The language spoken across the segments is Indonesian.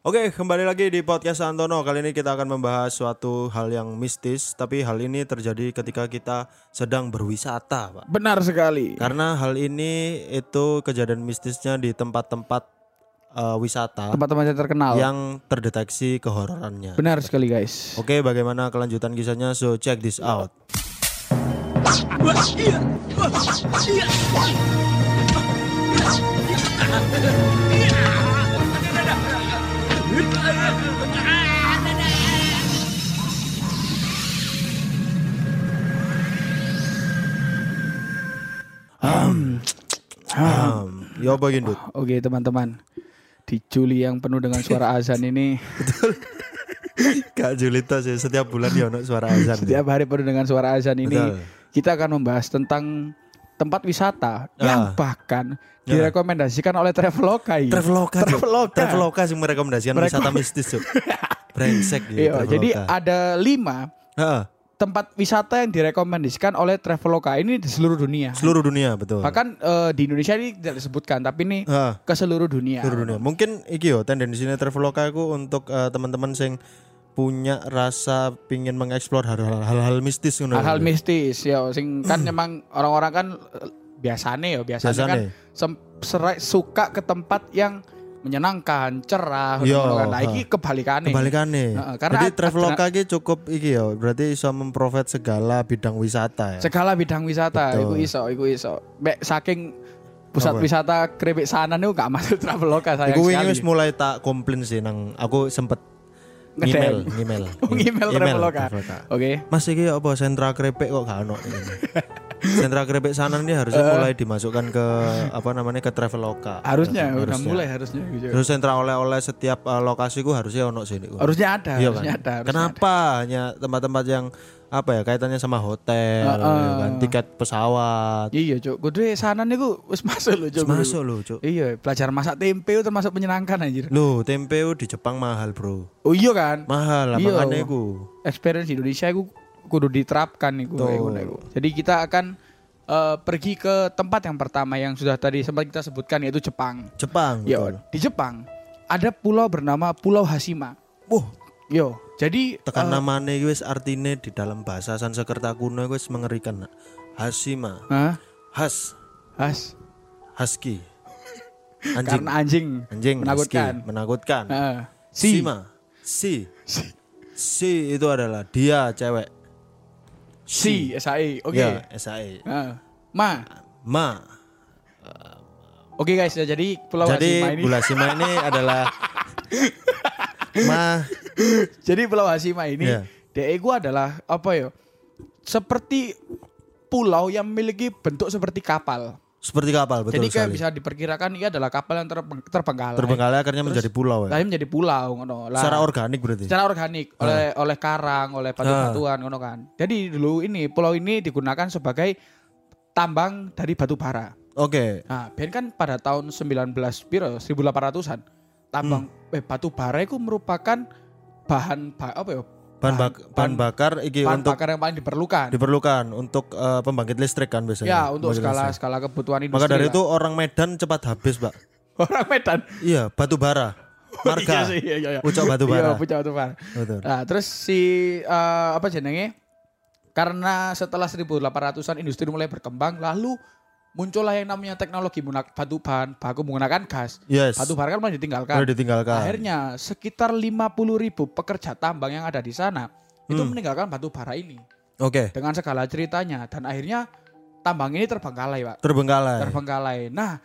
Oke, kembali lagi di podcast Antono. Kali ini kita akan membahas suatu hal yang mistis, tapi hal ini terjadi ketika kita sedang berwisata, Pak. Benar sekali. Karena hal ini itu kejadian mistisnya di tempat-tempat eh, wisata Tempat-tempat yang terkenal. yang terdeteksi kehororannya. Benar sekali guys. Oke, bagaimana kelanjutan kisahnya? So check this out. Um, ya apa Gendut? Oke teman-teman. Di Juli yang penuh dengan suara azan ini Kak Julita sih setiap bulan ya suara azan. setiap hari penuh dengan suara azan ini Betul. kita akan membahas tentang tempat wisata yang Ah. bahkan direkomendasikan oleh Traveloka ini. Traveloka. Traveloka. Traveloka sih merekomendasikan Merekom- wisata mistis. Brengsek gitu. Iya, jadi ada lima Heeh, tempat wisata yang direkomendasikan oleh Traveloka ini di seluruh dunia. seluruh dunia betul. Bahkan eh, di Indonesia ini tidak disebutkan, tapi ini Heeh, ke seluruh dunia. seluruh dunia. Mungkin iki yo tendensinya Traveloka itu untuk eh, teman-teman sing punya rasa pingin mengeksplor hal-hal mistis ngono. hal-hal mistis ya sing kan memang orang-orang kan biasane ya biasanya Biasane. kan sem- serai- suka ke tempat yang menyenangkan cerah ngono kan. nah ha. iki kebalikane Kebalikannya. Heeh, karena Jadi ad- Traveloka iki cukup iki yo, berarti bisa memprovide segala bidang wisata ya. segala bidang wisata Betul. iku iso iku iso Mek saking pusat Apa? wisata keripik sana niku gak masuk traveloka sayang Iku wingi wis mulai tak komplain sih nang aku sempet Ngedel. email, email. Oh, email Traveloka. oke Mas iki apa sentra krepek kok gak ono. sentra krepek sana ini harusnya mulai dimasukkan ke apa namanya ke Traveloka. harusnya udah Harusnya. mulai harusnya gitu. Terus sentra oleh-oleh setiap uh, lokasi ku harusnya ono sini. ku. harusnya ada Iya harusnya kan? ada harusnya Kenapa hanya tempat-tempat yang apa ya kaitannya sama hotel, Heeh. ya kan? tiket pesawat. ada. iya cuk kudu sana niku wis masuk lho cuk Masuk loh, Cuk. Iya, belajar masak tempe itu termasuk menyenangkan anjir. Loh, tempe di Jepang mahal, Bro. Oh iya kan? Mahal, Iya. makanya iku. Experience di Indonesia itu kudu diterapkan nih Betul. Jadi kita akan eh, pergi ke tempat yang pertama yang sudah tadi sempat kita sebutkan yaitu Jepang. Jepang. Yo, betul. di Jepang ada pulau bernama Pulau Hashima. Wah, Yo, jadi tekan eh, namanya wis artine di dalam bahasa Sanskerta kuno wis mengerikan. Nak. Hashima, Hah? has, Has. husky. Anjing, Karena anjing. anjing, menakutkan. husky, menakutkan. Heeh. si. Sima, si, si itu adalah dia cewek. Si, SAE. Oke. Ya, SAE. Heeh. Ma. Ma. Oke guys, ya, jadi Pulau Jadi Hashima ini Bulasima ini adalah Ma. Jadi Pulau Hashima ini Iya. DE gua adalah apa ya? Seperti pulau yang memiliki bentuk seperti kapal. Seperti kapal betul Jadi kayak sekali. bisa diperkirakan ini adalah kapal yang terbeng- terbengkalai. Terbengkalai akhirnya menjadi pulau ya. Menjadi pulau ngono. Lah, Secara organik berarti. secara organik oleh oleh karang, oleh batu-batuan ngono kan. Jadi dulu ini pulau ini digunakan sebagai tambang dari batu bara. Oke. Nah, biar kan pada tahun 19 piro 1800-an tambang Hmm. eh batu bara itu merupakan bahan ba- apa ya? Bahan, bak- bahan bakar iki bahan untuk bakar yang paling diperlukan. diperlukan untuk eh, pembangkit listrik kan biasanya. Ya, untuk skala listrik. skala kebutuhan industri. Maka dari lah. itu orang Medan cepat habis, Pak. orang Medan. Iya, batu bara. Marga. Iya sih, iya, iya. Pucuk batu bara. Iya, pucuk batu bara. Betul. Nah, terus si eh, apa jenenge? Karena setelah 1800-an industri mulai berkembang, lalu muncullah yang namanya teknologi batu bahan baku menggunakan gas. Yes. Batu bara kan mulai ditinggalkan. Mulai ditinggalkan. Akhirnya sekitar 50 ribu pekerja tambang yang ada di sana itu Hmm. meninggalkan batu bara ini Oke. dengan segala ceritanya dan akhirnya tambang ini terbengkalai, Pak. Terbengkalai. terbengkalai. Nah,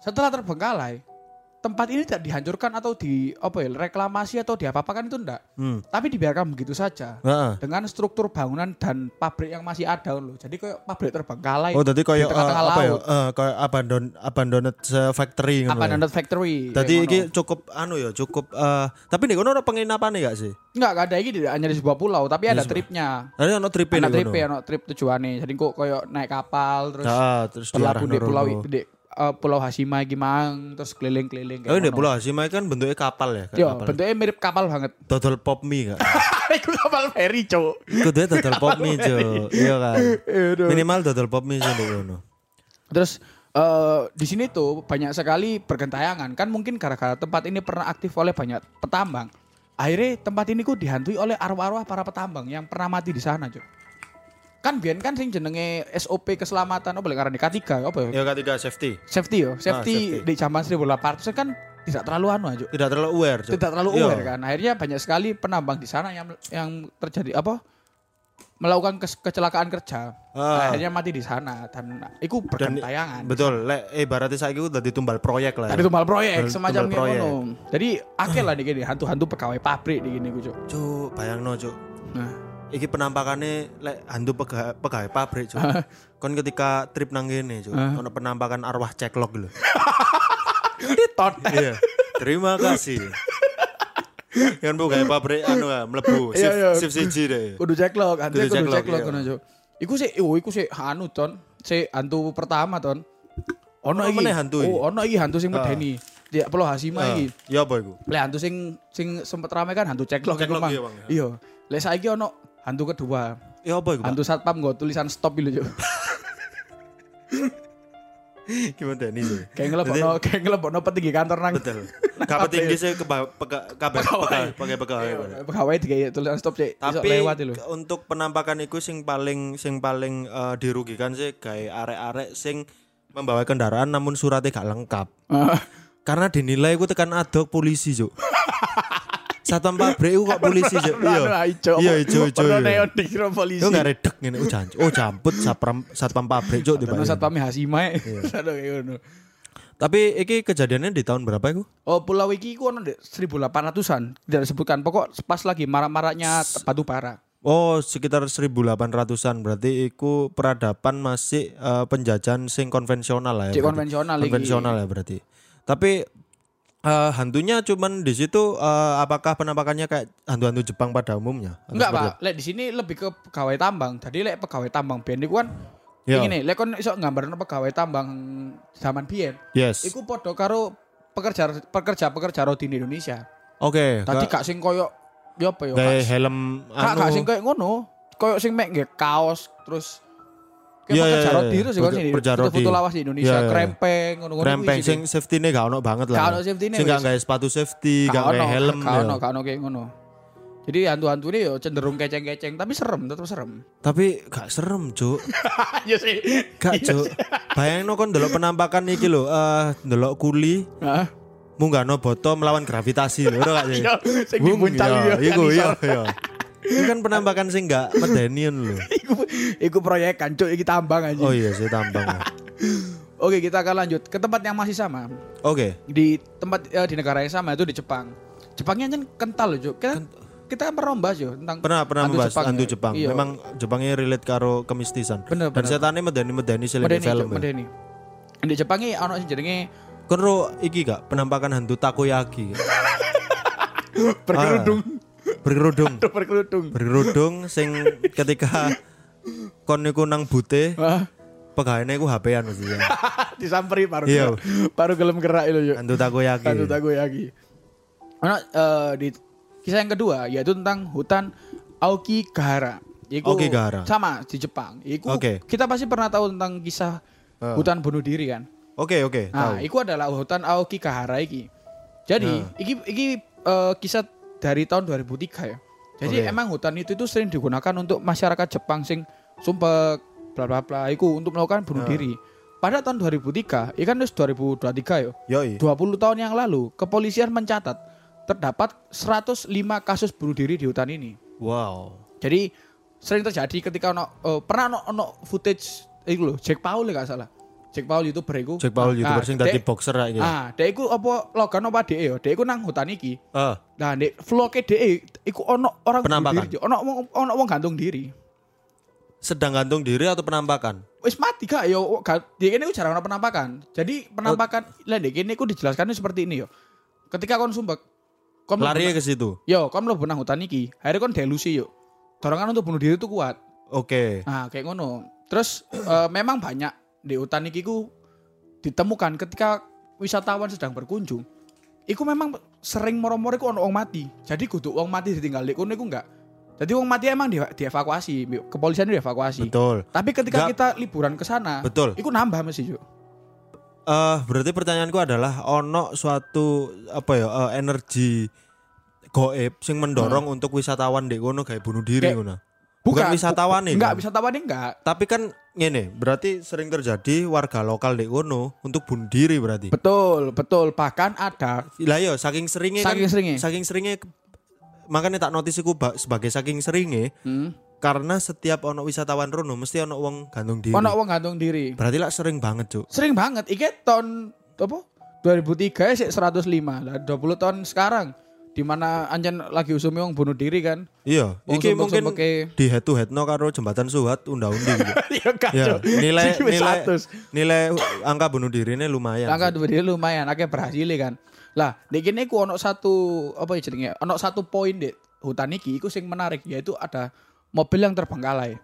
setelah terbengkalai, tempat ini tidak dihancurkan atau di apa ya, reklamasi atau diapa-apakan itu enggak. Hmm. Tapi dibiarkan begitu saja Heeh. dengan struktur bangunan dan pabrik yang masih ada loh. Jadi kayak pabrik terbengkalai. Oh, tadi kayak eh, apa ya? Eh, kayak abandon abandoned eh, factory ngono. ya. Abandoned factory. Tadi iki ngono. cukup anu ya, cukup eh tapi nih ada penginapan nih gak sih? enggak enggak ada ini tidak hanya di sebuah pulau, tapi ada sebuah- tripnya. Ada ono trip Ada trip ya, ono trip tujuannya. Jadi kok kayak naik kapal terus Ah, terus berlabuh di pulau di eh, Pulau Hashima gimang terus keliling-keliling Oh, ini. Pulau Hashima kan bentuknya kapal ya, Yo, kapal. bentuknya mirip kapal banget. Dodol pop mie gak? Iku kapal feri, Cuk. Kudu dodol pop mie, Jo. Iya kan. Minimal dodol pop mie sih. Terus eh di sini tuh banyak sekali bergentayangan kan mungkin gara-gara tempat ini pernah aktif oleh banyak petambang. Akhirnya tempat ini ku dihantui oleh arwah-arwah para petambang yang pernah mati di sana, Cuk. Kan biyen kan sing jenenge SOP keselamatan apa ngarani K3 apa ya? Ya ketiga safety. Safety yo, safety, safety. di zaman 1800 kan tidak terlalu anu Cuk. Tidak terlalu aware. Tidak terlalu Iya. aware kan. Akhirnya banyak sekali penambang di sana yang yang terjadi apa? melakukan kes- kecelakaan kerja. Ah. Akhirnya mati di sana dan itu bergentayangan. Betul, lek eh ibaratnya saiki udah ditumbal proyek lah. Tadi Ya. tumbal proyek Tumbal semacam ngono. Jadi akeh lah nih gini hantu-hantu pegawai pabrik di gini Cuk. Cuk, bayangno, Cuk. Nah, Iki penampakannya lek hantu pegawai, pegawai pabrik, Cuk. Kon ketika trip nang kene, Cuk. Ono penampakan arwah ceklok lho. ditot. Iya. Terima kasih. Kan pegawai pabrik anu ya, mlebu Iya, iya. shift shift siji deh. Kudu ceklok, hantu Kudu ceklok, ceklok iya. ngono Cuk. Iku sih, oh iku sih anu ton. Si hantu pertama ton. Ono iki. hantu? Oh, ono iki hantu sing medeni. Dia perlu Hasima Ah, iki. Ya apa iku? Lek hantu sing sing sempet rame kan hantu ceklok iku, Ceklok Mang. iya, Bang, ya. Iya. Lek saiki ono hantu kedua. Ya apa iku? Pak? Hantu satpam nggo tulisan stop lho, Cuk. Gimana nih sih? Kayak ngelebokno kayak ngelebokno petinggi kantor nang Betul. Kapan tinggi sih ke kabeh pegawai pegawai. pegawai digawe tulisan stop iso Tapi lewat lho. untuk penampakan itu sing paling sing paling eh, dirugikan sih kayak arek-arek sing membawa kendaraan namun suratnya gak lengkap. Karena dinilai itu tekan adok polisi, Cuk. Satpam pabrik itu kok polisi, Cuk. Iya, ijo. Iya, ijo, ijo. Ono iya. dikira polisi. Itu gak redek ngene, oh jan- oh jamput satpam satpam pabrik, Cuk, tiba satpam Hasima. Iya. Tapi iki kejadiannya di tahun berapa itu? Oh, pulau iki ku ono ndek 1800-an. Tidak disebutkan. Pokok pas lagi marak-maraknya batu bara. Oh, sekitar 1800-an berarti iku peradaban masih eh, penjajahan sing konvensional lah ya. Berarti. konvensional konvensional ya berarti. Tapi eh, hantunya cuman di situ eh, apakah penampakannya kayak hantu-hantu Jepang pada umumnya? Enggak, Pak. Lek di sini lebih ke pegawai tambang. Jadi lek pegawai tambang biyen iku kan Iya. Ini lek kon iso nggambarno pegawai tambang zaman biyen. Yes. Iku padha karo pekerja pekerja pekerja rodi di Indonesia. Oke. Tadi gak gak sing koyo yo apa yo? gawe Kak, helm Kak gak sing anu. koyo ngono. Koyo sing mek kaos terus Iya, pekerja iya, iya. terus ya Foto-foto rodi. lawas di Indonesia, Iya, iya. krempeng ngono-ngono. Rempeng kuwi sing safety nya gak ono banget lah. Gak ono safety-ne Sing gak gawe sepatu safety, Gak gawe helm. Gak ya. ono, gak ono kayak ngono. Jadi hantu-hantu ini yo cenderung keceng-keceng tapi serem, tetap serem. Tapi gak serem, Cuk. Iya sih. Gak, Cuk. Bayangno kon delok penampakan iki lho, eh delok kuli Heeh. munggahno botol melawan gravitasi lho, ora gak sih? Yo, sing Bung, dibuncal iya, yo. Iku iya, iso. iya. Ini kan penampakan sing gak medenian lho. Iku iku proyek kan cuk iki tambang aja. Oh iya sih tambang. ya. Oke, kita akan lanjut ke tempat yang masih sama. Oke. Di tempat eh, di negara yang sama itu di Jepang. Jepangnya kan kental loh, Cuk. Kita kita kan pernah membahas yo tentang Pernah pernah hantu membahas Jepang, ya. Jepang. Iya. Memang Jepangnya relate karo kemistisan. Bener, Dan bener. setannya medeni-medeni sih di Medeni, film. Ya. medeni. Di Jepang ini ono sing jenenge Kon ro iki gak penampakan hantu takoyaki. berkerudung. Berkerudung. berkerudung. Berkerudung sing ketika kon niku nang bute pegawainya iku HP-an mesti ya. disamperi baru Iya. baru gelem gerak itu yuk. Hantu takoyaki. Hantu takoyaki. Ono eh, di kisah yang kedua yaitu tentang hutan Aokigahara. Iku Aokigahara. Sama di Jepang. Iku Oke. kita pasti pernah tahu tentang kisah Ah. hutan bunuh diri kan. Oke oke, Nah, tahu. iku adalah hutan Aokigahara iki. Jadi, iki iki eh, kisah dari tahun 2003 ya. Jadi Oke. emang hutan itu itu sering digunakan untuk masyarakat Jepang sing sumpek bla bla bla iku untuk melakukan bunuh Ah. diri. Pada tahun 2003, ikan wis 2023 yo. Yoi. 20 tahun yang lalu, kepolisian mencatat terdapat 105 kasus bunuh diri di hutan ini. Wow. Jadi sering terjadi ketika ono eh, pernah ono, ono footage iku lho, Jack Paul ya gak salah. Jack Paul YouTuber iku. Jack Paul Ah, YouTuber sing dadi boxer ra iki. Ah, dek iku apa logan apa dhek ya? Dek iku nang hutan iki. Ah, Nah, dek vloge dek iku ono orang Penampakan. diri, ono wong ono wong gantung diri. sedang gantung diri atau penampakan? Wis mati gak yo gak di kene iku jarang ono penampakan. Jadi penampakan lah dek kene iku dijelaskan seperti ini yo. Ketika kon sumbek kon Lari ke situ. Yo, kon mlebu nang hutan iki. Akhirnya kon delusi yo. Dorongan untuk bunuh diri itu kuat. Oke. Nah, kayak ngono. Terus eh, memang banyak di hutan iki ku ditemukan ketika wisatawan sedang berkunjung. Iku memang sering moro-moro iku ono wong mati. Jadi kudu wong mati ditinggal di kono iku enggak. Jadi wong mati emang di, dievakuasi, kepolisian dievakuasi. Betul. Tapi ketika Enggak. kita liburan ke sana, Betul. iku nambah mesti yo. eh berarti pertanyaanku adalah ono suatu apa ya eh, energi goib sing mendorong untuk wisatawan dek kono kayak bunuh diri ngono. Bukan, wisatawan nih. Enggak, wisatawan ini enggak. Tapi kan ngene, berarti sering terjadi warga lokal dek kono untuk bunuh diri berarti. Betul, betul. Bahkan ada Lah yo saking seringnya Saking kan, seringnya. saking seringnya makanya tak notice iku ba- sebagai saking seringnya hmm, karena setiap ono wisatawan rono mesti ono wong gantung diri. ono wong gantung diri. Berarti lah sering banget, Cuk. Sering banget. Iki tahun apa? 2003 sih 105 lah 20 tahun sekarang di mana anjen lagi usumi wong bunuh diri kan. Iya, Wong iki mungkin sumpek-sumpeke. di head to head no karo jembatan Suhat unda-undi gitu. Ya kan. ya, Cuk. nilai nilai 100. nilai angka bunuh dirinya lumayan. Angka dua diri lumayan, akeh berhasil kan. Lah, di kene ku ono satu apa ya jenenge? Ono satu poin dek hutan iki iku sing menarik yaitu ada mobil yang terbengkalai.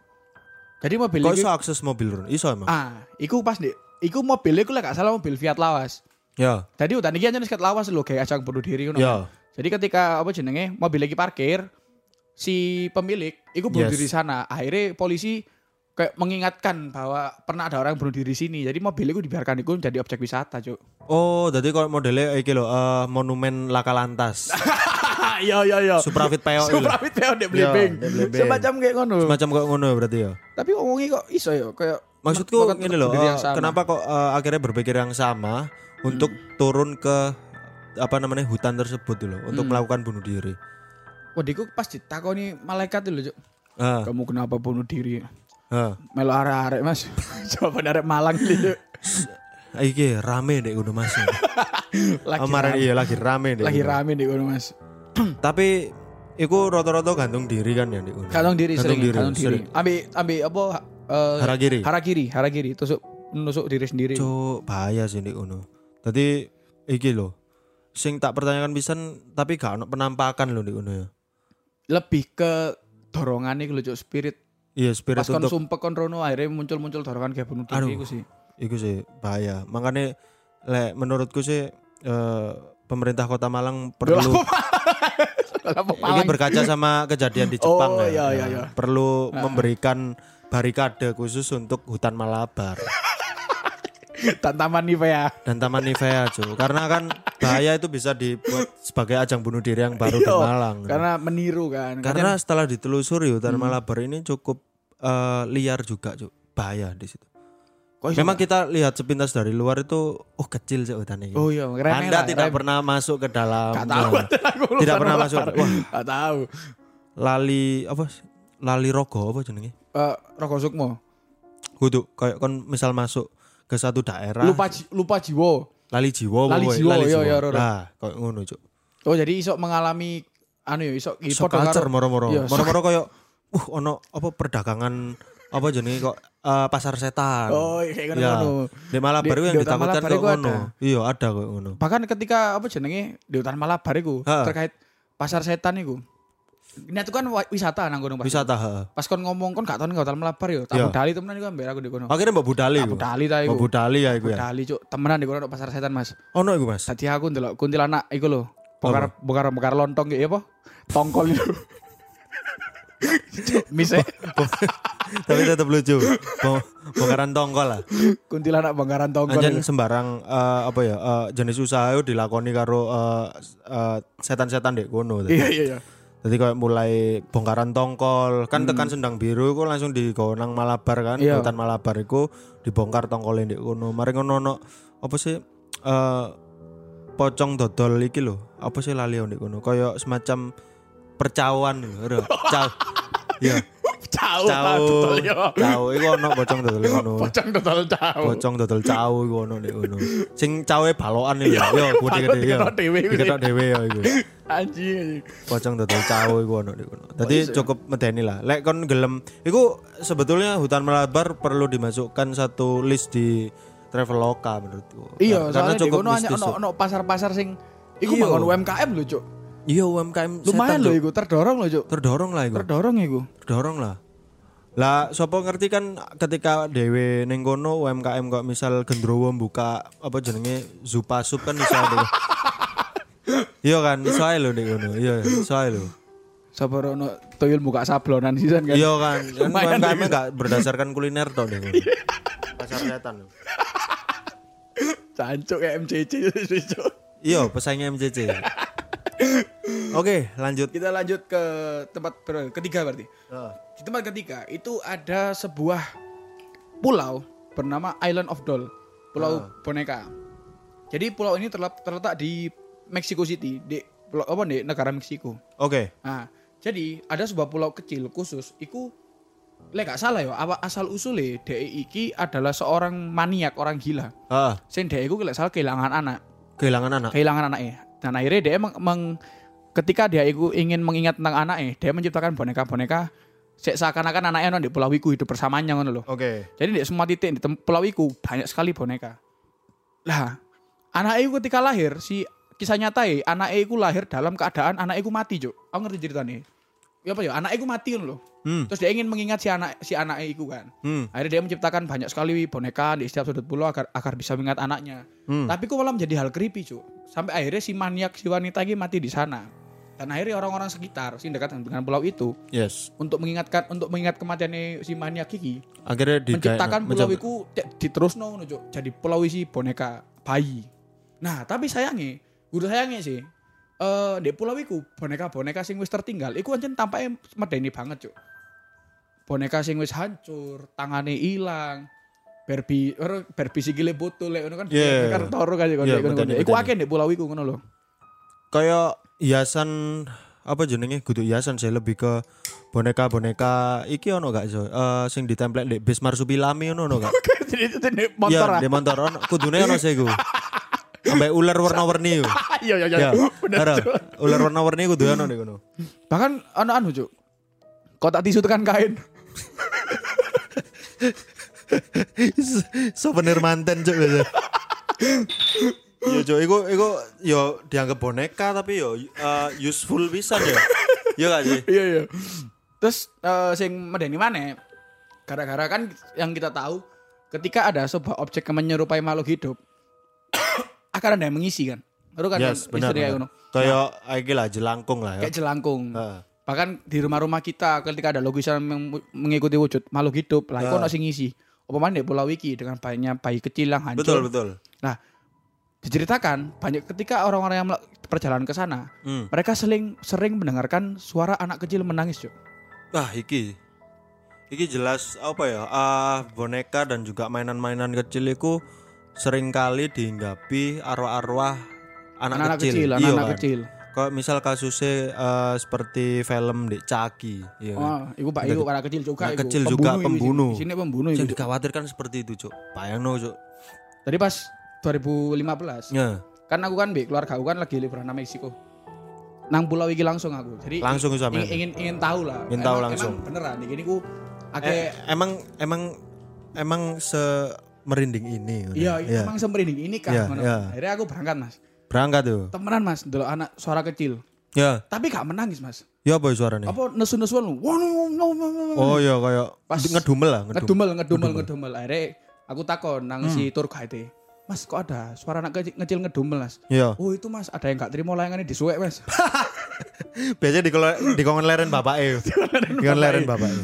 Jadi mobil Kok iso akses mobil Ron? Iso emang? ah, iku pas dek. Iku mobilnya iku lah gak salah mobil Fiat Lawas. Ya, Jadi hutan iki anjir ket lawas lho kayak ajang bunuh diri ngono. ya. kan. Jadi ketika apa jenenge mobil lagi parkir si pemilik iku bunuh Yes. diri sana. Akhirnya polisi kayak mengingatkan bahwa pernah ada orang bunuh diri sini. Jadi mobil itu dibiarkan itu jadi objek wisata, Cuk. Oh, jadi kalau modelnya iki lho, eh, monumen laka lantas. Iya iya iya. Suprafit peo. Suprafit peo dek Iya, blimbing. dek blimbing. Semacam kayak ngono. Semacam kok ngono ya berarti ya. Tapi ngomongnya kok iso ya kayak Maksudku gini loh, eh, kenapa kok eh, akhirnya berpikir yang sama untuk turun ke apa namanya hutan tersebut loh, untuk Hmm. melakukan bunuh diri. Wah, diku pas ditakoni malaikat loh, Cuk. Ah, Kamu kenapa bunuh diri? ah. Melo arek-arek, Mas. Jawaban arek Malang gitu. Iki rame deh udah mas. Lagi Kemarin rame, iya lagi rame deh. lagi rame di kono, Mas. Tapi iku roto-roto gantung diri kan ya di. Gantung diri Gantung sering, diri, gantung diri. Ambil ambil apa eh, Harakiri. harakiri, harakiri, tusuk nusuk diri sendiri. Cuk, bahaya sih di kono. Tadi iki loh. Sing tak pertanyakan pisan tapi gak ono penampakan loh di kono ya. Lebih ke dorongan nih Cuk, spirit. Iya spirit Pas kon untuk sumpek kon rono akhirnya muncul-muncul dorongan kayak bunuh diri iku sih. iku sih bahaya. Makanya le menurutku sih eh, pemerintah Kota Malang perlu ini berkaca sama kejadian di Jepang Oh, ya. iya, iya, iya. Perlu memberikan barikade khusus untuk hutan Malabar Dan taman ya. dan Taman Nivea cuy. Karena kan bahaya itu bisa dibuat sebagai ajang bunuh diri yang baru di Iya, Malang. Karena meniru kan. Karena setelah ditelusuri hutan Hmm. Malabar ini cukup eh, liar juga cuy. Bahaya di situ. Kok iso, Memang kita lihat sepintas dari luar itu oh kecil sih hutan ini. Oh iya, Anda lah, tidak pernah masuk ke dalam. Gak tahu. Aku Tidak pernah masuk. Wah. Gak tahu. lali apa? Lali rogo apa jenenge? Eh, Roko Sukmo. Kudu kayak kon misal masuk ke satu daerah Lupa lupa jiwa. lali jiwa Lali jiwa, iya, iya, Roro. Nah, kayak ngono cuk. Oh, jadi iso mengalami anu ya iso padha culture moro-moro. Iya, Moro-moro kayak uh ono apa perdagangan apa jenenge kok eh, pasar setan. Oh, iya, kayak Ya, ngono. Di Malabar Di- itu yang di ditakutkan kok ngono. Iya, ada kok ngono. Bahkan ketika apa jenenge di hutan Malabar iku Ha. terkait pasar setan iku. Ini tuh kan wisata nang gunung pas. Wisata, heeh. Pas kon ngomong kon gak tau ning hutan Malabar yo. Tak Iya. budali temenan iku ambek aku di kono. Akhirnya Mbak Budali Tak iku. budali ta Mbak iku. Budali ya iku ya. Budali cuk, temenan di kono ono pasar setan, Mas. Ono iku, Mas. Tadi aku ndelok kuntilanak iku lho. Bongkar bongkar bongkar lontong gitu apa? Tongkol itu. Mise Tapi tetap lucu. Bo- Bongkaran tongkol lah. kuntilanak bongkaran tongkol. Anjen sembarang eh, apa ya eh, jenis usaha itu dilakoni karo eh, setan-setan dek kono. Iya iya iya. Jadi kayak mulai bongkaran tongkol, kan tekan sendang biru itu langsung di nang Malabar kan, Hmm. Iya. hutan Malabar itu dibongkar tongkolnya di kono. Mari ngono ono apa sih eh pocong dodol iki lho. Apa sih lali di kono? Kayak semacam percawan lho, ero. Caw. Iya, Cau, betul yo. Caw iku ono pocong dodol di kono. Pocong total cau. Pocong dodol caw iku ono di kono. Sing cawe balokan lho. Yo, gede-gede yo. diketok dhewe yo iku. Anjing. pocong dodol cawo iku ono di kono. Dadi cukup medeni lah. Lek kon gelem iku sebetulnya hutan Malabar perlu dimasukkan satu list di Traveloka menurutku. Iya, Karena soalnya di hanya mistis, ono Cuk. ono pasar-pasar sing iku Iya. bangun UMKM lho, Cuk. Iya UMKM Lumayan Cuk. iku, terdorong lho, Cuk. Terdorong lah iku. Terdorong iku. Terdorong lah. Lah sopo ngerti kan ketika dhewe ning kono UMKM kok misal gendrowo buka apa jenenge Zupasup kan iso ada. Iya kan, iso ae lho ning kono. Iya, iso ae lho. Sapa ono tuyul buka sablonan sisan kan. Iya kan, kan Lumayan UMKM enggak berdasarkan kuliner toh deh. Pasar setan. Cancuk kayak MCC. Iya, pesaingnya MCC. Oke, lanjut. Kita lanjut ke tempat ketiga berarti. Di tempat ketiga itu ada sebuah pulau bernama Island of Doll, pulau boneka. Jadi pulau ini terletak di Mexico City, di pulau apa nih negara Meksiko. Oke. Nah, jadi ada sebuah pulau kecil khusus, iku lek gak salah ya, apa asal usule DE iki adalah seorang maniak, orang gila. Heeh. Sing DE iku lek salah kehilangan anak, kehilangan anak. kehilangan anaknya. Dan akhirnya dia meng, meng- ketika dia iku ingin mengingat tentang anaknya, dia menciptakan boneka-boneka seakan-akan anaknya di pulau iku hidup bersamanya ngono loh. Oke. Jadi di semua titik di pulau iku banyak sekali boneka. Lah, anak iku ketika lahir si kisah nyata e, anak iku lahir dalam keadaan anak iku mati, Cuk. Aku ngerti ceritanya. Ya apa ya, anak iku mati loh. Hmm. Terus dia ingin mengingat si anak si anak iku kan. Hmm. Akhirnya dia menciptakan banyak sekali boneka di setiap sudut pulau agar agar bisa mengingat anaknya. Hmm. Tapi kok malah menjadi hal creepy, Cuk. Sampai akhirnya si maniak si wanita ini mati di sana. Dan akhirnya orang-orang sekitar sih dekat dengan pulau itu Yes. untuk mengingatkan untuk mengingat kematiannya si maniak iki Akhirnya di menciptakan pulau mencoba- iku cek diterusno ngono Cuk. Jadi pulau isi boneka bayi. Nah, tapi sayangnya, kudu sayangnya sih. Eh di pulau iku boneka-boneka sing wis tertinggal iku ancen tampaknya medeni banget, Cuk. Boneka sing wis hancur, tangane ilang. Barbie, or Barbie sikile botol lek ngono kan Yeah. kan toro kan Iku akeh di pulau iku ngono lho. Kayak hiasan apa jenenge kudu hiasan sih lebih ke boneka-boneka iki ono gak so Eh sing ditemplek di bis marsupilami ono ono gak Jadi itu di motor Iya, ah. di motor ono kudune ono sih iku sampai ular warna-warni yo Iya iya ya iya. Bener. ular warna-warni kudu ono di kono Bahkan anu anu Cuk. Kotak tisu tekan kain. souvenir manten cuk biasa Iya cuk, iku iku yo dianggap boneka tapi yo eh, useful bisa ya. Iya gak sih? Iya iya. Terus eh, sing medeni mana? Gara-gara kan yang kita tahu ketika ada sebuah objek yang menyerupai makhluk hidup akan ada yang mengisi kan. Baru kan Yes, benar. istilah benar. Kayak iki lah jelangkung lah ya. Kayak jelangkung. Heeh. Bahkan di rumah-rumah kita ketika ada lukisan yang mengikuti wujud makhluk hidup, lah iku ono sing ngisi. Apa mana pulau iki dengan banyak bayi kecil yang hancur. Betul, betul. Nah, diceritakan banyak ketika orang-orang yang perjalanan ke sana, Hmm. mereka sering sering mendengarkan suara anak kecil menangis, Cuk. Wah, iki. Iki jelas apa ya? Ah, boneka dan juga mainan-mainan kecil itu sering kali dihinggapi arwah-arwah anak, Anak-anak kecil. kecil, Iya anak-anak kan? kecil. Kayak misal kasusnya eh, seperti film di Caki, iya kan? Wah, iku Pak iku anak kecil juga Anak kecil juga, pembunuh. Di sini pembunuh Yang dikhawatirkan seperti itu, Cuk. Bayangno, Cuk. Tadi pas 2015 Ya, kan aku kan bi keluarga aku kan lagi liburan nang Meksiko. Nang pulau iki langsung aku. Jadi langsung sama. ingin, ingin ingin tahu lah. Ingin tahu Emang- langsung. Emang beneran iki niku akeh Eh, emang emang emang se merinding ini. Iya, ya. emang semerinding ini kan. Iya, ngono. iya. Akhirnya aku berangkat mas. Berangkat tuh. Temenan mas, dulu anak suara kecil. Ya, Tapi gak menangis mas. ya apa suaranya? Apa nesu-nesuan lu? No, no, no. Oh iya kayak Pas- ngedumel lah, ngedumel. ngedumel, ngedumel, ngedumel. Akhirnya aku takon nang si tour guide. Mas kok ada suara anak kecil, kecil ngedumel mas? Iya. Oh itu mas, ada yang gak terima layangannya disuwek mas. Biasanya di di kongen leren bapak e. Di kongen leren bapak e.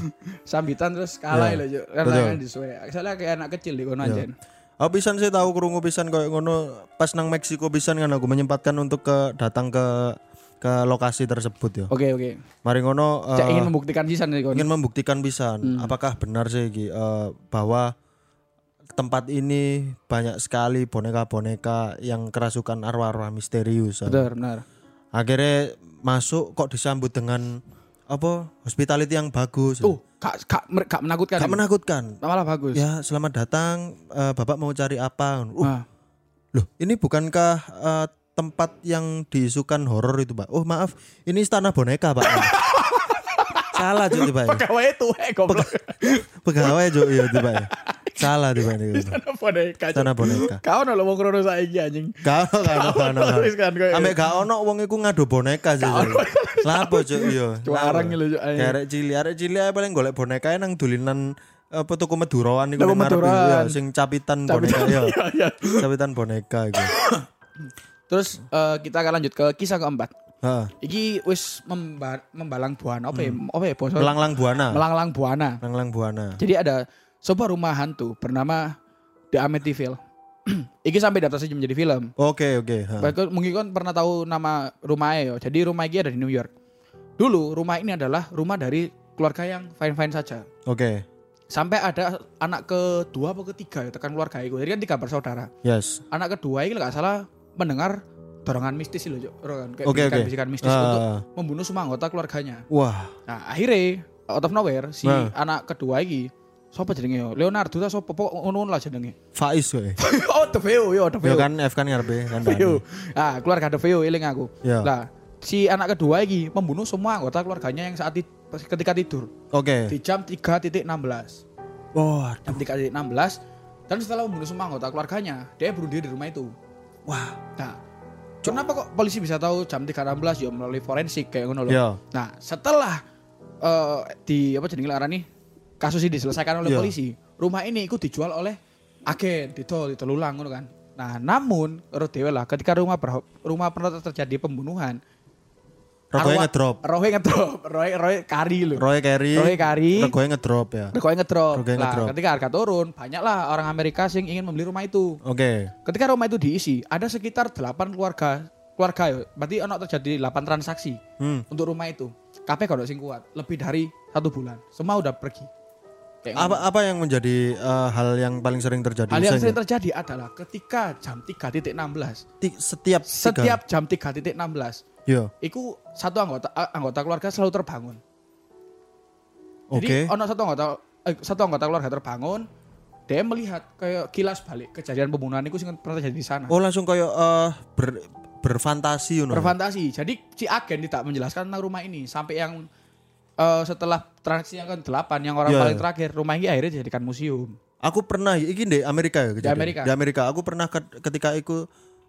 Sambitan terus kalah Iya, lah Cuk. Kan betul. layangan disuwek. Soalnya kayak anak kecil di kono anjen. Aku pisan sih tahu krungu pisan kayak ngono pas nang Meksiko pisan kan aku menyempatkan untuk ke datang ke ke lokasi tersebut ya. Oke oke. Mari ngono eh, Cak ingin membuktikan sisan nih ingin membuktikan pisan apakah benar sih eh, bahwa tempat ini banyak sekali boneka-boneka yang kerasukan arwah-arwah misterius. Benar benar. Akhirnya masuk kok disambut dengan apa hospitality yang bagus. Tuh, gak gak mer- gak menakutkan. Ini. menakutkan. Malah bagus. Ya, selamat datang. eh, Bapak mau cari apa? Uh, Wah, loh, ini bukankah eh, tempat yang diisukan horor itu, Pak? Oh, maaf, ini istana boneka, Pak. Salah, Cuk, Pak. pegawai itu eh goblok. Pegawai, Cuk, iya, itu, Pak. Salah, itu, Pak. itu. Apa deh kacau. Istana boneka. Kau nolong wong krono saiki anjing. Gak ono, gak ono, gak ono. Terus kan Ambek gak ono wong iku ngadu boneka sih. Lapo, Cuk, iya. Cuarang lho, Cuk, arek cili, arek cili ae paling golek boneka nang dulinan apa toko Maduroan iku Maduroan. ya sing capitan boneka ya. Iya, iya. Capitan boneka iku. Terus eh, kita akan lanjut ke kisah keempat. Heeh. Iki wis memba- membalang buana apa ya? Apa ya? Melanglang buana. Melanglang buana. Melanglang buana. Jadi ada sebuah rumah hantu bernama The Amityville. iki sampai diadaptasi menjadi film. Oke, oke. ha. Bahkan mungkin kan pernah tahu nama rumahnya ya. Jadi rumah ini ada di New York. Dulu rumah ini adalah rumah dari keluarga yang fine-fine saja. Oke. Sampai ada anak kedua atau ketiga ya tekan keluarga itu. Jadi kan tiga bersaudara. Yes. Anak kedua ini nggak salah mendengar dorongan mistis loh. Dorongan kayak Oke, oke. bisikan-bisikan mistis Ah. untuk membunuh semua anggota keluarganya. Wah, Nah, akhirnya out of nowhere si Nah. anak kedua ini Sopo jenenge yo? Leonardo ta sopo pokok ngono lah jenenge. Faiz kowe. oh, Deveo yo, Ya Deveo. kan F kan ngarepe kan. Dani. Ah, keluarga Deveo eling aku. Ya. Lah, si anak kedua ini membunuh semua anggota keluarganya yang saat ti- ketika tidur Oke. di jam 3.16. Wah, Jam 3.16 dan setelah membunuh semua anggota keluarganya, dia bunuh diri di rumah itu. wah. Nah, kenapa kok polisi bisa tahu jam 3.16 ya melalui forensik kayak ngono loh. Nah, setelah eh, di apa jenenge nih kasus ini diselesaikan oleh Iya. polisi, rumah ini ikut dijual oleh agen, didol, didol ulang ngono kan. Nah, namun menurut dewe lah ketika rumah ber- rumah pernah terjadi pembunuhan, arwah- ngedrop. Roy ngedrop, Roy Roy kari lho. Roy carry. Roy carry. Regoe ngedrop ya. Roy ngedrop. Lah, ngedrop. ketika harga turun, banyaklah orang Amerika sing ingin membeli rumah itu. Oke. Ketika rumah itu diisi, ada sekitar 8 keluarga keluarga ya. Berarti ono terjadi 8 transaksi Hmm. untuk rumah itu. KP kalau sing kuat, lebih dari satu bulan. Semua udah pergi. Kayak Apa apa yang menjadi eh, hal yang paling sering terjadi? Hal yang sering terjadi adalah ketika jam 3.16, Ti- setiap tiga- setiap jam 3.16, Yo. itu satu anggota anggota keluarga selalu terbangun. Jadi Oke. ono satu anggota eh, satu anggota keluarga terbangun, dia melihat kayak kilas balik kejadian pembunuhan itu sing pernah terjadi di sana. Oh langsung kayak eh, ber, berfantasi you know. Berfantasi. Jadi si agen tidak menjelaskan tentang rumah ini sampai yang eh, setelah transaksi yang kan delapan yang orang Iya, paling iya. terakhir rumah ini akhirnya dijadikan museum. Aku pernah iki di Amerika ya kejadian. Amerika. Di Amerika. Aku pernah ke- ketika itu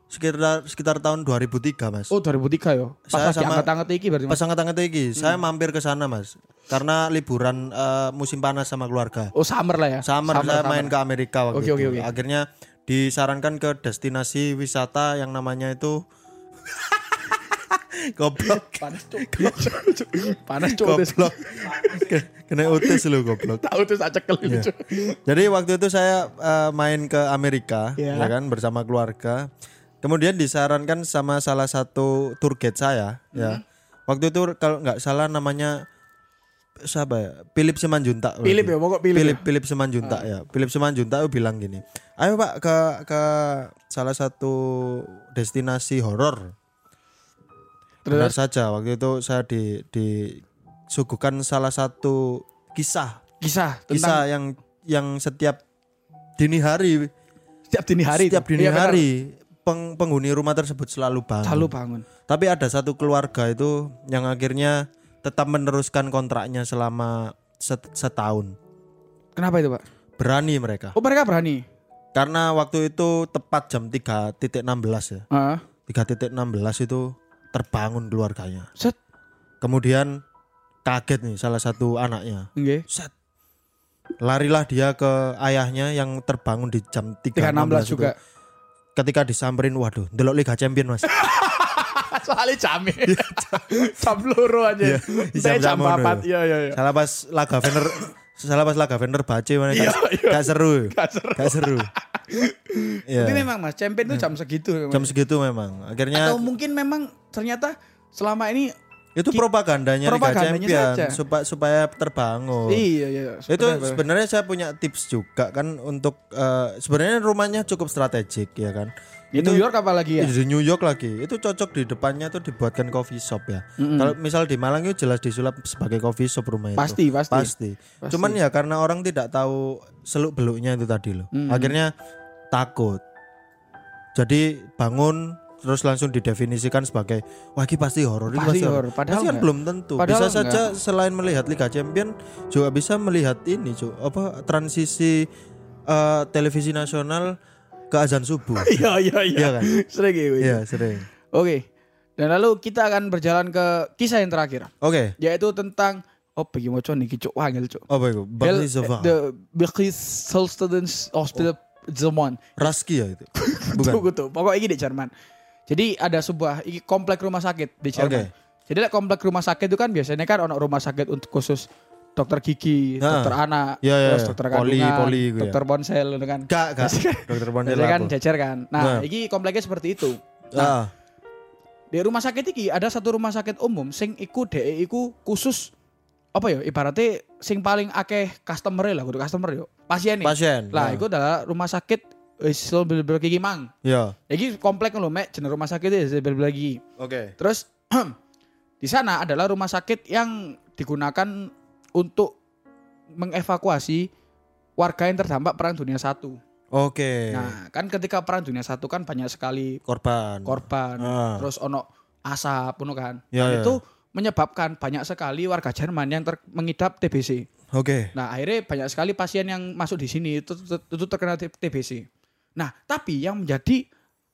sekitar sekitar tahun 2003 Mas. Oh 2003 yo. Saya Pas lagi sama- angkat-angkat iki berarti. Mas. Pas angkat-angkat iki, Hmm. saya mampir ke sana Mas. Karena liburan eh, musim panas sama keluarga. Oh summer lah ya. Summer, saya main ke Amerika waktu Oke, itu. oke, oke. Akhirnya disarankan ke destinasi wisata yang namanya itu goblok. panas cuk. panas. Tis. goblok. Ke- Kena utus lu goblok. Tak cekel Iya. itu. Cuk. Jadi waktu itu saya eh, main ke Amerika, Iya. ya kan bersama keluarga. Kemudian disarankan sama salah satu tour guide saya, ya. Waktu itu kalau nggak salah namanya siapa ya? Philip Simanjuntak. Philip ya, pokok Philip. Philip Philip Simanjuntak ya. Philip Simanjuntak bilang gini, "Ayo Pak ke ke salah satu destinasi horor." Benar saja waktu itu saya di disuguhkan salah satu kisah Kisah tentang kisah yang yang setiap dini hari setiap dini hari. setiap itu. dini Iya, benar. hari peng- penghuni rumah tersebut selalu bangun. Selalu bangun. Tapi ada satu keluarga itu yang akhirnya tetap meneruskan kontraknya selama set- setahun. Kenapa itu, Pak? Berani mereka. Oh, mereka berani. Karena waktu itu tepat jam 3.16 ya. Heeh. 3.16 itu terbangun keluarganya. Set. Kemudian kaget nih salah satu anaknya. Nggih. Set. Larilah dia ke ayahnya yang terbangun di jam 3.16 316 juga. itu. Ketika disamperin, waduh, delok Liga Champion mas. Soalnya jam jam loro aja. Iya, Saya jam-jam jam ngono papat. ya. Iya iya iya. salah pas laga Vener, salah pas laga Vener bace mana Iya, gak, iya. gak seru, Gak seru. gak seru. Iya. Tapi memang Mas, champion itu jam segitu. memang. Jam segitu memang. Akhirnya Atau mungkin memang ternyata selama ini itu propagandanya Liga propagandanya Champion supaya supaya terbangun. iya iya. Itu benar, benar. sebenarnya saya punya tips juga kan untuk eh, sebenarnya rumahnya cukup strategik ya kan. di New York apalagi ya. Di New York lagi. Itu cocok di depannya tuh dibuatkan coffee shop ya. Kalau misal di Malang itu jelas disulap sebagai coffee shop rumah itu. Pasti, pasti. Pasti. Cuman ya karena orang tidak tahu seluk beluknya itu tadi loh. Mm. Akhirnya takut. Jadi bangun terus langsung didefinisikan sebagai wah ini pasti horor, ini Pasti horor. Padahal Pasti kan enggak. belum tentu. Padahal bisa saja selain melihat Liga Champion juga bisa melihat ini, Cuk. Apa transisi eh, televisi nasional ke azan subuh. Iya iya iya. Iya kan? Sering gitu. Iya, sering. Oke. Dan lalu kita akan berjalan ke kisah yang terakhir, Oke. yaitu tentang oh bagi moco nih cuk wangil cuk. Apa itu? Bel- Bangli Zova. The Birkis Students Hospital Zaman. Raski ya itu. Bukan. Tunggu tuh. Pokoknya ini di Jerman. Jadi ada sebuah ini komplek rumah sakit di Jerman. Oke. Jadi like, komplek rumah sakit itu kan biasanya kan ono rumah sakit untuk khusus dokter gigi, Nah. dokter anak, Iya, iya, terus dokter Poli, kandungan, poli gitu ya. dokter ponsel ngono kan. Gak, gak. Dokter Pondel Biasanya kan jajar kan. Nah, Nah. iki kompleknya seperti itu. Ah, Nah, di rumah sakit iki ada satu rumah sakit umum sing iku DE iku khusus apa ya ibaratnya sing paling akeh customer lah kudu customer yo pasien nih pasien. lah Nah. iku adalah rumah sakit wis bener gigi mang Ya. iki komplek lho mek jenis rumah sakit itu bener gigi Oke. terus di sana adalah rumah sakit yang digunakan untuk mengevakuasi warga yang terdampak perang dunia satu Oke. nah kan ketika perang dunia satu kan banyak sekali Korban. korban Ah. terus ono asap ngono kan Ya, Dan ya. itu menyebabkan banyak sekali warga Jerman yang ter- mengidap TBC Oke. nah akhirnya banyak sekali pasien yang masuk di sini itu, itu, itu terkena TBC nah tapi yang menjadi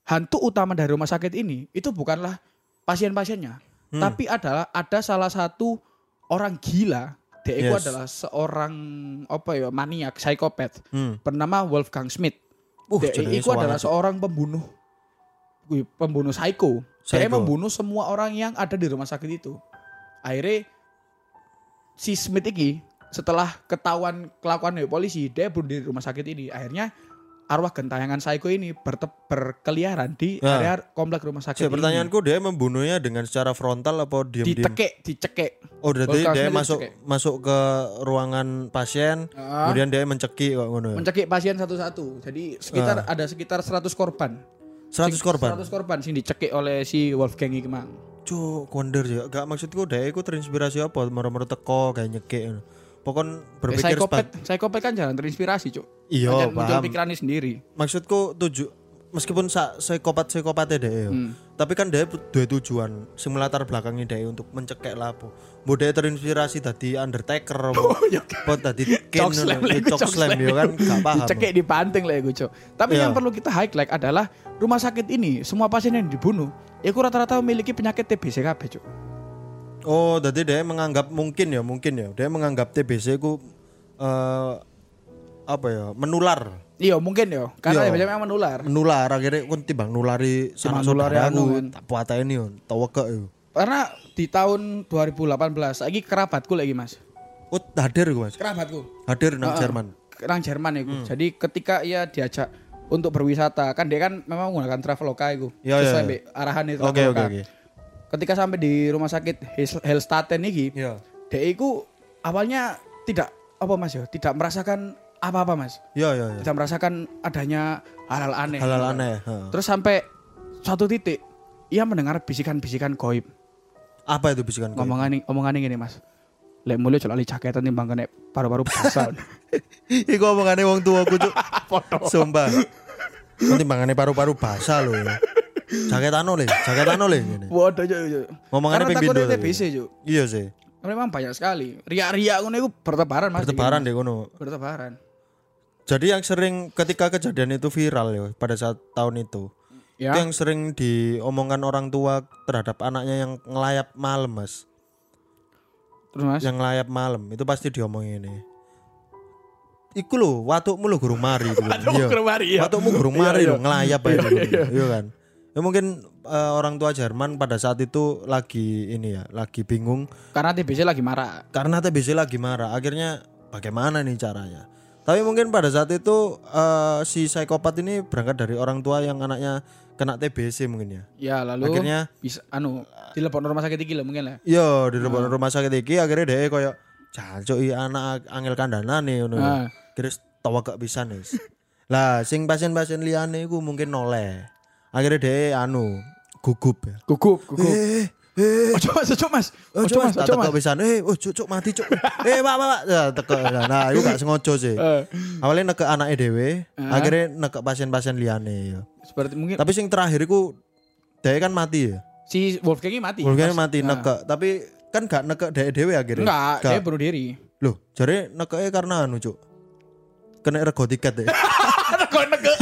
hantu utama dari rumah sakit ini itu bukanlah pasien-pasiennya Hmm. tapi adalah ada salah satu orang gila dia itu Yes. adalah seorang apa ya maniak psikopat Hmm. bernama Wolfgang Schmidt Uh, dia itu adalah seorang pembunuh pembunuh psycho. Dia Psycho. membunuh semua orang yang ada di rumah sakit itu. Akhirnya si Smith ini setelah ketahuan kelakuan dari polisi, dia bunuh di rumah sakit ini. Akhirnya arwah gentayangan psycho ini berte- berkeliaran di Ya. area komplek rumah sakit ini. pertanyaanku dia membunuhnya dengan secara frontal apa diam-diam? Dicekek, dicekek. Oh, berarti dia masuk dicekek. masuk ke ruangan pasien, Ah. kemudian dia mencekik kok ngono. ya? Mencekik pasien satu-satu. Jadi sekitar ada sekitar 100 korban. 100 korban. 100 korban sing dicekik oleh si Wolfgang iki mang. Cuk, wonder ya. Gak maksudku dia iku terinspirasi apa? Moro-moro teko kayak nyekik. Pokon berpikir Psikopat, sebat- psikopat kan jarang terinspirasi, Cuk. Iya, muncul paham. pikirannya sendiri. Maksudku tuju meskipun sa psikopat psikopatnya dia, Hmm. tapi kan dia dua tujuan simulator belakangnya dia untuk mencekek lapo. Mbok dia terinspirasi tadi Undertaker apa tadi Cok slam ya kan gak paham. Di panting lah gue cok. Tapi Iya. yang perlu kita highlight adalah rumah sakit ini semua pasien yang dibunuh, ya rata-rata memiliki penyakit TBC kabeh cok. Oh, jadi dia menganggap mungkin ya, mungkin ya. Dia menganggap TBC ku eh apa ya, menular. Iya mungkin ya, karena Iya. banyak yang menular. Menular akhirnya kon timbang nulari saudaraku. anu kan. Tak puateni yo, tau wekek yo. Karena di tahun 2018 lagi kerabatku lagi mas, Oh, hadir gue Mas. kerabatku Hadir nang Heeh. Jerman. orang Jerman ya Hmm. Jadi ketika ia diajak untuk berwisata, kan dia kan memang menggunakan traveloka itu, Iya, sesuai iya, ambek arahan itu. Oke, oke, oke. Ketika sampai di rumah sakit Hel- Helstaten ini, Iya. dia itu awalnya tidak apa mas ya, tidak merasakan apa-apa mas, Iya, iya, iya. tidak merasakan adanya hal-hal aneh. Halal aneh, heeh. Terus sampai suatu titik ia mendengar bisikan-bisikan goib. Apa itu bisikan kau? Ngomongan omongan gini mas. Lek mulai celali jaketan timbang kene paru-paru basah. Iku omongane wong tuaku cuk. Sumpah. Nanti mangane paru-paru basah lho. Jaketano le, jaketano le ngene. Waduh, cuk. Ngomongannya Karena ping pindho. TBC, cuk. Iya sih. Memang banyak sekali. Ria-ria ngono iku bertebaran Mas. Bertebaran deh. Mas. Bertebaran. Jadi yang sering ketika kejadian itu viral ya pada saat tahun itu. Ya. Itu yang sering diomongkan orang tua terhadap anaknya yang ngelayap malam, Mas. Terus Mas. Yang ngelayap malam itu pasti diomongin ini. Iku lho, watukmu lho gurung mari itu. Iya. mari ya. Watukmu gurung mari Iya, lho iya. ngelayap. Iya, gitu. iya. Iya kan. Ya mungkin eh, orang tua Jerman pada saat itu lagi ini ya, lagi bingung Karena TBC lagi marah. karena TBC lagi marah. Akhirnya bagaimana nih caranya? Tapi mungkin pada saat itu eh, si psikopat ini berangkat dari orang tua yang anaknya kena TBC mungkin ya. Ya, lalu Akhirnya bisa anu dilepon rumah sakit iki lah mungkin lah. Iya, di rumah rumah sakit iki akhirnya dia koyo jancuk i anak angel kandana nih ngono. Ah. Terus tawa gak bisa nih. lah, sing pasien-pasien liyane iku mungkin noleh. Akhirnya dia anu gugup ya. Gugup, gugup. Eh, eh, Ojo Mas, ojo Mas. Oh, Ojo Mas, ojo Mas. pisan. Eh, oh cuk mati cuk. eh, Pak, Pak, Pak. Ya, teko. Nah, itu gak sengaja sih. Eh, Awalnya nek anake dhewe, Ah. akhirnya nek pasien-pasien liyane ya. seperti mungkin Tapi sing terakhir iku dia kan mati ya. si Wolfgang ini mati. Mas. mati Nah. nekek, tapi kan gak nekek dhewe dhewe akhirnya. Enggak, Gak. dia bunuh diri. Loh, jare nekeknya karena anu, Cuk. Kena rego tiket ya. Kok nege?